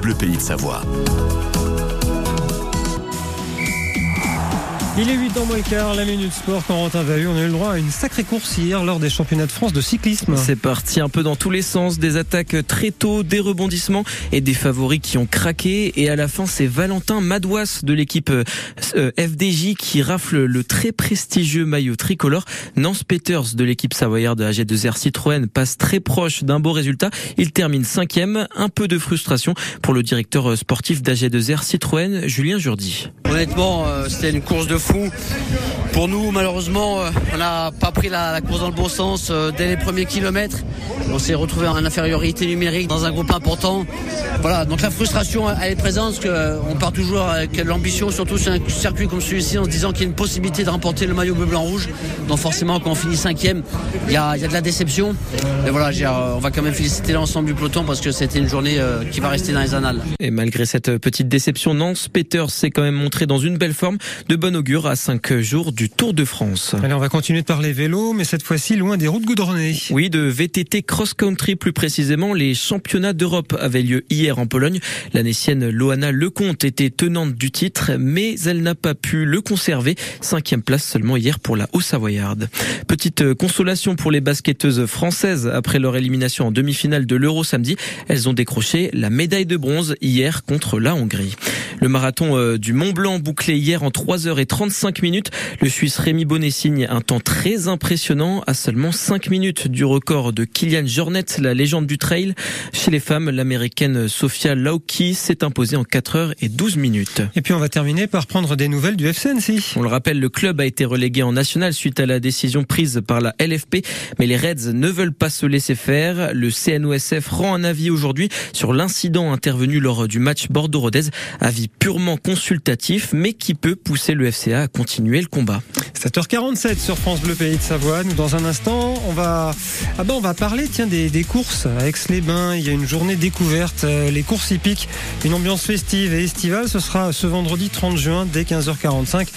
France Bleu Pays de Savoie. Il est 8 ans moins le quart, la minute sport, Corentin eu. On a eu le droit à une sacrée course hier lors des championnats de France de cyclisme. C'est parti un peu dans tous les sens, des attaques très tôt, des rebondissements et des favoris qui ont craqué. Et à la fin, c'est Valentin Madouas de l'équipe euh, FDJ qui rafle le très prestigieux maillot tricolore. Nance Peters de l'équipe savoyarde AG2R Citroën passe très proche d'un beau résultat. Il termine cinquième. Un peu de frustration pour le directeur sportif d'AG2R Citroën, Julien Jourdi. Honnêtement, euh, c'était une course de Pour nous, malheureusement, euh, on n'a pas pris la, course dans le bon sens euh, dès les premiers kilomètres. On s'est retrouvé en infériorité numérique dans un groupe important. Voilà, donc la frustration, elle est présente parce qu'on part toujours avec l'ambition, surtout sur un circuit comme celui-ci, en se disant qu'il y a une possibilité de remporter le maillot bleu, blanc, rouge. Donc forcément, quand on finit cinquième, il y a, y a de la déception. Mais voilà, on va quand même féliciter l'ensemble du peloton parce que c'était une journée qui va rester dans les annales. Et malgré cette petite déception, Nance Peters s'est quand même montré dans une belle forme, de bon augure à 5 jours du Tour de France. Allez, on va continuer de parler vélo, mais cette fois-ci loin des routes goudronnées. Oui, de VTT cross-country plus précisément. Les championnats d'Europe avaient lieu hier en Pologne. La Nessienne Loana Lecomte était tenante du titre, mais elle n'a pas pu le conserver. Cinquième place seulement hier pour la Haut-Savoyarde. Petite consolation pour les basketteuses françaises après leur élimination en demi-finale de l'Euro samedi. Elles ont décroché la médaille de bronze hier contre la Hongrie. Le marathon euh, du Mont Blanc bouclé hier en 3h35 minutes. Le Suisse Rémi Bonnet signe un temps très impressionnant à seulement 5 minutes du record de Kylian Jornet, la légende du trail. Chez les femmes, l'américaine Sofia Lauki s'est imposée en 4 h et 12 minutes. Et puis on va terminer par prendre des nouvelles du FCNC. On le rappelle, le club a été relégué en national suite à la décision prise par la LFP, mais les Reds ne veulent pas se laisser faire. Le CNOSF rend un avis aujourd'hui sur l'incident intervenu lors du match Bordeaux-Rodez, avis purement consultatif, mais qui peut pousser le FCA à continuer le combat. 7h47 sur France Bleu Pays de Savoie. Nous, dans un instant, on va, ah ben, on va parler, tiens, des, des courses à Aix-les-Bains. Il y a une journée découverte, euh, les courses hippiques, une ambiance festive et estivale. Ce sera ce vendredi 30 juin dès 15h45.